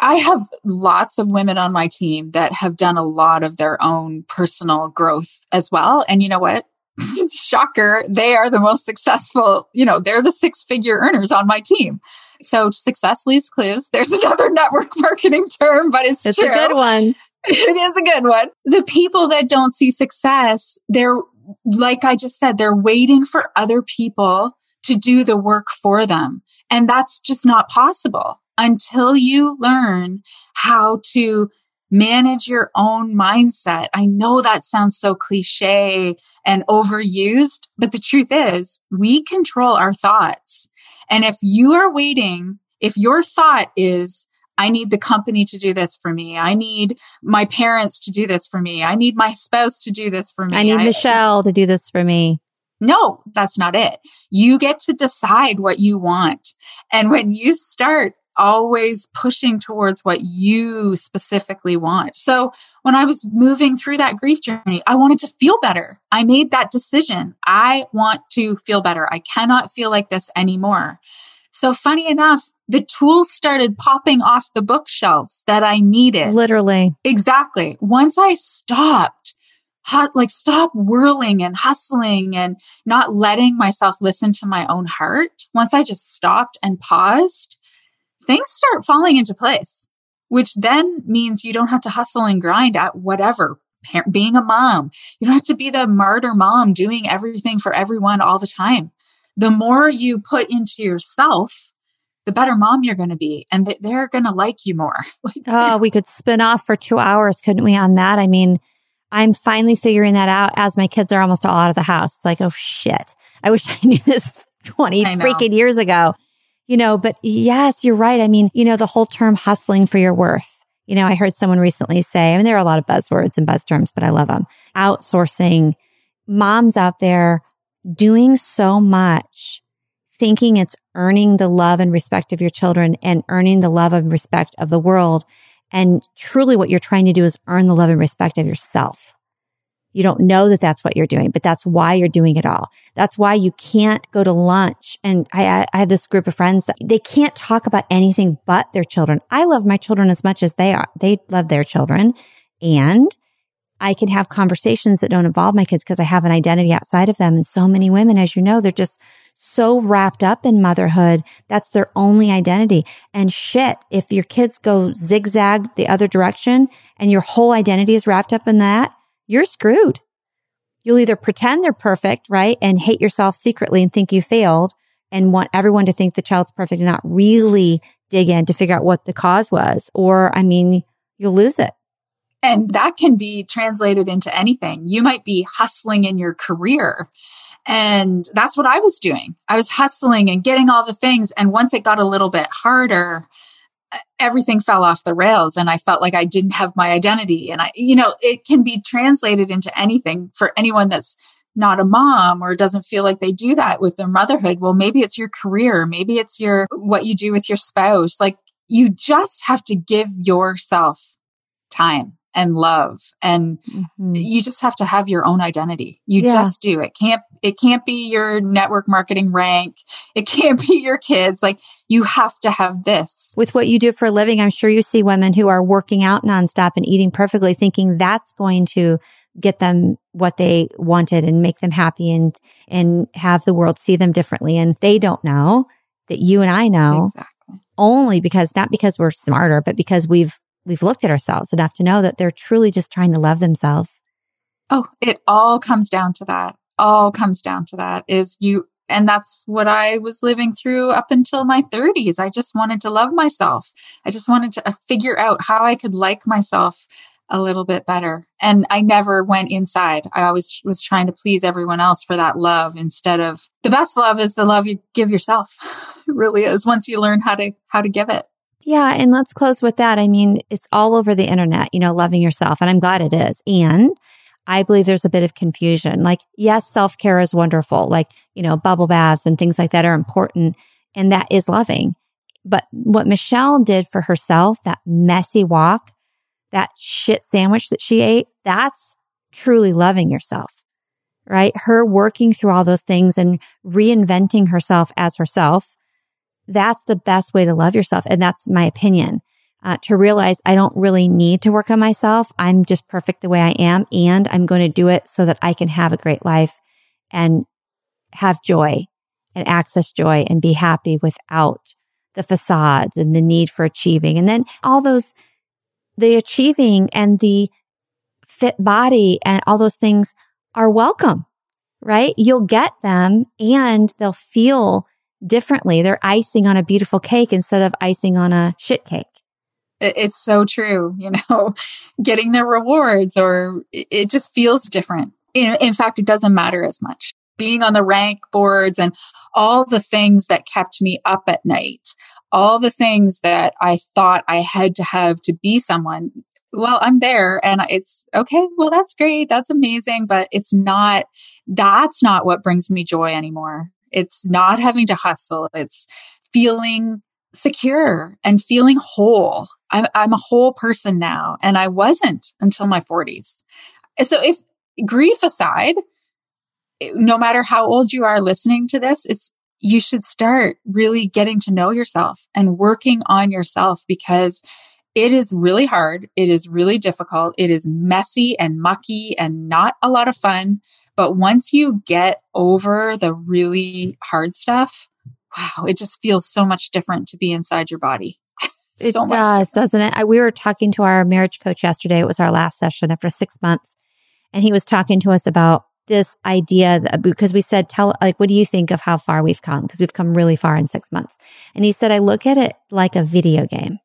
I have lots of women on my team that have done a lot of their own personal growth as well. And you know what? Shocker, they are the most successful, you know, they're the six figure earners on my team. So success leaves clues. There's another network marketing term, but it's,
it's
true.
a good one.
It is a good one. The people that don't see success, they're, like I just said, they're waiting for other people to do the work for them. And that's just not possible until you learn how to manage your own mindset. I know that sounds so cliche and overused, but the truth is we control our thoughts. And if you are waiting, if your thought is, I need the company to do this for me. I need my parents to do this for me. I need my spouse to do this for me.
I need I, Michelle to do this for me.
No, that's not it. You get to decide what you want. And when you start always pushing towards what you specifically want. So when I was moving through that grief journey, I wanted to feel better. I made that decision. I want to feel better. I cannot feel like this anymore. So funny enough, the tools started popping off the bookshelves that I needed.
Literally.
Exactly. Once I stopped, like stop whirling and hustling and not letting myself listen to my own heart. Once I just stopped and paused, things start falling into place, which then means you don't have to hustle and grind at whatever. being a mom, you don't have to be the martyr mom doing everything for everyone all the time. The more you put into yourself, the better mom you're going to be and they're going to like you more.
oh, we could spin off for two hours, couldn't we, on that? I mean, I'm finally figuring that out as my kids are almost all out of the house. It's like, oh shit. I wish I knew this 20 freaking years ago you know, but yes, you're right. I mean, you know, the whole term hustling for your worth. You know, I heard someone recently say, I mean, there are a lot of buzzwords and buzz terms, but I love them. Outsourcing moms out there doing so much, thinking it's earning the love and respect of your children and earning the love and respect of the world. And truly what you're trying to do is earn the love and respect of yourself. You don't know that that's what you're doing, but that's why you're doing it all. That's why you can't go to lunch. And I, I have this group of friends that they can't talk about anything but their children. I love my children as much as they are. They love their children. And I can have conversations that don't involve my kids because I have an identity outside of them. And so many women, as you know, they're just so wrapped up in motherhood. That's their only identity. And shit, if your kids go zigzag the other direction and your whole identity is wrapped up in that, you're screwed. You'll either pretend they're perfect, right? And hate yourself secretly and think you failed and want everyone to think the child's perfect and not really dig in to figure out what the cause was. Or, I mean, you'll lose it.
And that can be translated into anything. You might be hustling in your career. And that's what I was doing. I was hustling and getting all the things. And once it got a little bit harder, everything fell off the rails and I felt like I didn't have my identity. And I, you know, it can be translated into anything for anyone that's not a mom or doesn't feel like they do that with their motherhood. Well, maybe it's your career. Maybe it's your, what you do with your spouse. Like you just have to give yourself time and love and mm-hmm. you just have to have your own identity you yeah. just do it can't it can't be your network marketing rank it can't be your kids like you have to have this
with what you do for a living i'm sure you see women who are working out nonstop and eating perfectly thinking that's going to get them what they wanted and make them happy and and have the world see them differently and they don't know that you and i know exactly. only because not because we're smarter but because we've we've looked at ourselves enough to know that they're truly just trying to love themselves.
Oh, it all comes down to that. All comes down to that is you and that's what I was living through up until my 30s. I just wanted to love myself. I just wanted to uh, figure out how I could like myself a little bit better. And I never went inside. I always was trying to please everyone else for that love instead of the best love is the love you give yourself. it really is once you learn how to how to give it.
Yeah. And let's close with that. I mean, it's all over the internet, you know, loving yourself. And I'm glad it is. And I believe there's a bit of confusion. Like, yes, self care is wonderful. Like, you know, bubble baths and things like that are important. And that is loving. But what Michelle did for herself, that messy walk, that shit sandwich that she ate, that's truly loving yourself, right? Her working through all those things and reinventing herself as herself that's the best way to love yourself. And that's my opinion. Uh, to realize I don't really need to work on myself. I'm just perfect the way I am. And I'm going to do it so that I can have a great life and have joy and access joy and be happy without the facades and the need for achieving. And then all those, the achieving and the fit body and all those things are welcome, right? You'll get them and they'll feel differently. They're icing on a beautiful cake instead of icing on a shit cake.
It's so true. You know, getting the rewards or it just feels different. In fact, it doesn't matter as much. Being on the rank boards and all the things that kept me up at night, all the things that I thought I had to have to be someone. Well, I'm there and it's okay. Well, that's great. That's amazing. But it's not, that's not what brings me joy anymore. It's not having to hustle. It's feeling secure and feeling whole. I'm, I'm a whole person now, and I wasn't until my 40s. So, if grief aside, eh, no matter how old you are listening to this, it's you should start really getting to know yourself and working on yourself because it is really hard. It is really difficult. It is messy and mucky and not a lot of fun. But once you get over the really hard stuff, wow, it just feels so much different to be inside your body.
so it does, different. doesn't it? I, we were talking to our marriage coach yesterday. It was our last session after six months. And he was talking to us about this idea that, uh, because we said, tell, like, what do you think of how far we've come? Because we've come really far in six months. And he said, I look at it like a video game.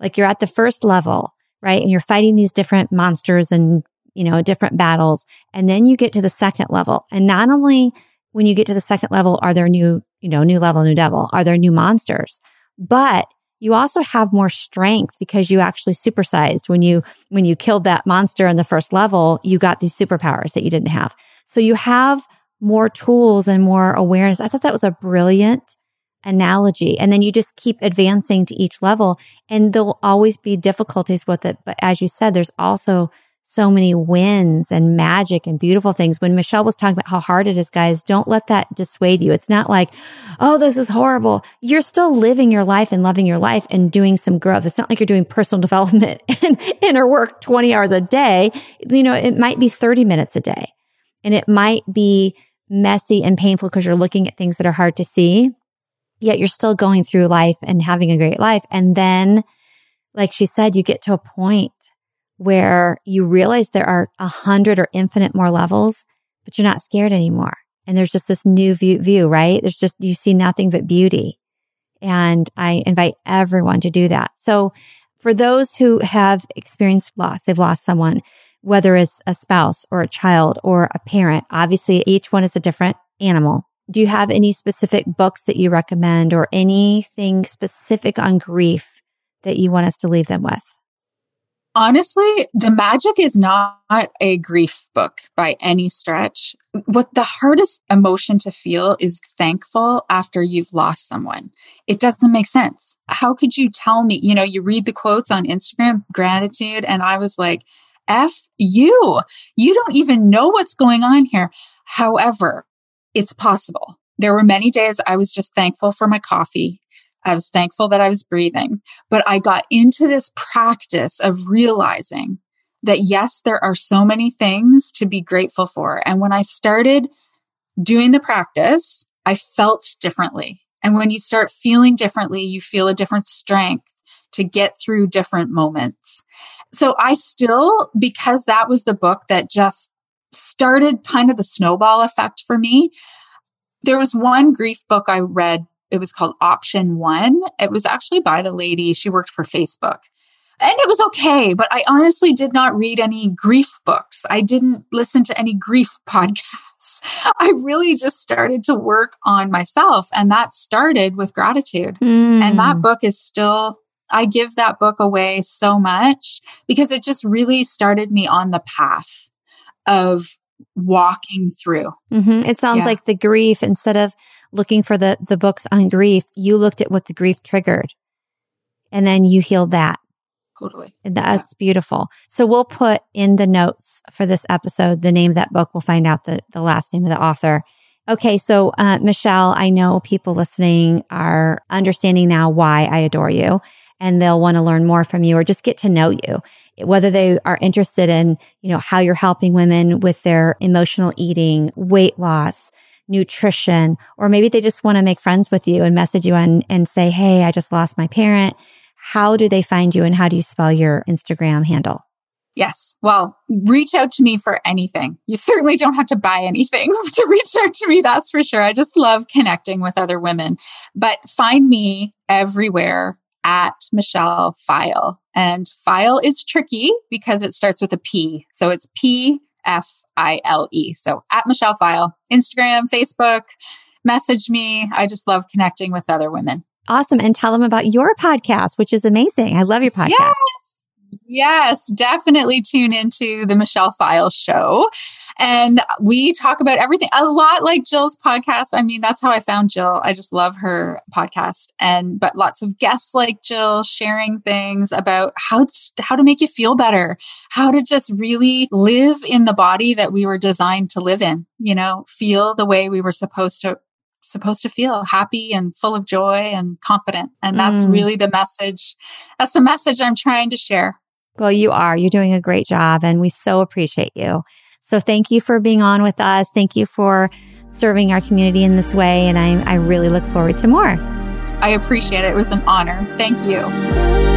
Like you're at the first level, right? And you're fighting these different monsters and you know, different battles. And then you get to the second level. And not only when you get to the second level, are there new, you know, new level, new devil, are there new monsters, but you also have more strength because you actually supersized when you, when you killed that monster in the first level, you got these superpowers that you didn't have. So you have more tools and more awareness. I thought that was a brilliant analogy. And then you just keep advancing to each level and there'll always be difficulties with it. But as you said, there's also so many wins and magic and beautiful things. When Michelle was talking about how hard it is, guys, don't let that dissuade you. It's not like, oh, this is horrible. You're still living your life and loving your life and doing some growth. It's not like you're doing personal development and inner work 20 hours a day. You know, it might be 30 minutes a day and it might be messy and painful because you're looking at things that are hard to see. Yet you're still going through life and having a great life. And then, like she said, you get to a point where you realize there are a hundred or infinite more levels, but you're not scared anymore. And there's just this new view, view, right? There's just, you see nothing but beauty. And I invite everyone to do that. So for those who have experienced loss, they've lost someone, whether it's a spouse or a child or a parent, obviously each one is a different animal. Do you have any specific books that you recommend or anything specific on grief that you want us to leave them with?
Honestly, The Magic is not a grief book by any stretch. What the hardest emotion to feel is thankful after you've lost someone. It doesn't make sense. How could you tell me? You know, you read the quotes on Instagram, gratitude, and I was like, F you. You don't even know what's going on here. However, it's possible. There were many days I was just thankful for my coffee I was thankful that I was breathing, but I got into this practice of realizing that yes, there are so many things to be grateful for. And when I started doing the practice, I felt differently. And when you start feeling differently, you feel a different strength to get through different moments. So I still, because that was the book that just started kind of the snowball effect for me. There was one grief book I read it was called Option One. It was actually by the lady, she worked for Facebook. And it was okay, but I honestly did not read any grief books. I didn't listen to any grief podcasts. I really just started to work on myself. And that started with gratitude. Mm. And that hmm. book is still, I give that book away so much because it just really started me on the path of walking through.
Mm-hmm. It sounds yeah. like the grief, instead of looking for the, the books on grief, you looked at what the grief triggered and then you healed that.
Totally.
And that's yeah. beautiful. So we'll put in the notes for this episode the name of that book. We'll find out the, the last name of the author. Okay. So, uh, Michelle, I know people listening are understanding now why I adore you and they'll want to learn more from you or just get to know you whether they are interested in, you know, how you're helping women with their emotional eating, weight loss, nutrition, or maybe they just want to make friends with you and message you and, and say, Hey, I just lost my parent. How do they find you and how do you spell your Instagram handle?
Yes. Well, reach out to me for anything. You certainly don't have to buy anything to reach out to me. That's for sure. I just love connecting with other women, but find me everywhere at Michelle Pfeil. And Pfeil is tricky because it starts with a P. So it's P F I L E. So at Michelle Pfeil, Instagram, Facebook, message me. I just love connecting with other women.
Awesome. And tell them about your podcast, which is amazing. I love your podcast. Yes.
Yes, definitely tune into the Michelle Pfeil's show. And we talk about everything a lot like Jill's podcast. I mean, that's how I found Jill. I just love her podcast. And, but lots of guests like Jill sharing things about how to, how to make you feel better, how to just really live in the body that we were designed to live in, you know, feel the way we were supposed to supposed to feel happy and full of joy and confident. And that's mm. really the message. That's the message I'm trying to share.
Well, you are. You're doing a great job and we so appreciate you. So thank you for being on with us. Thank you for serving our community in this way. And I, I really look forward to more.
I appreciate it. It was an honor. Thank you.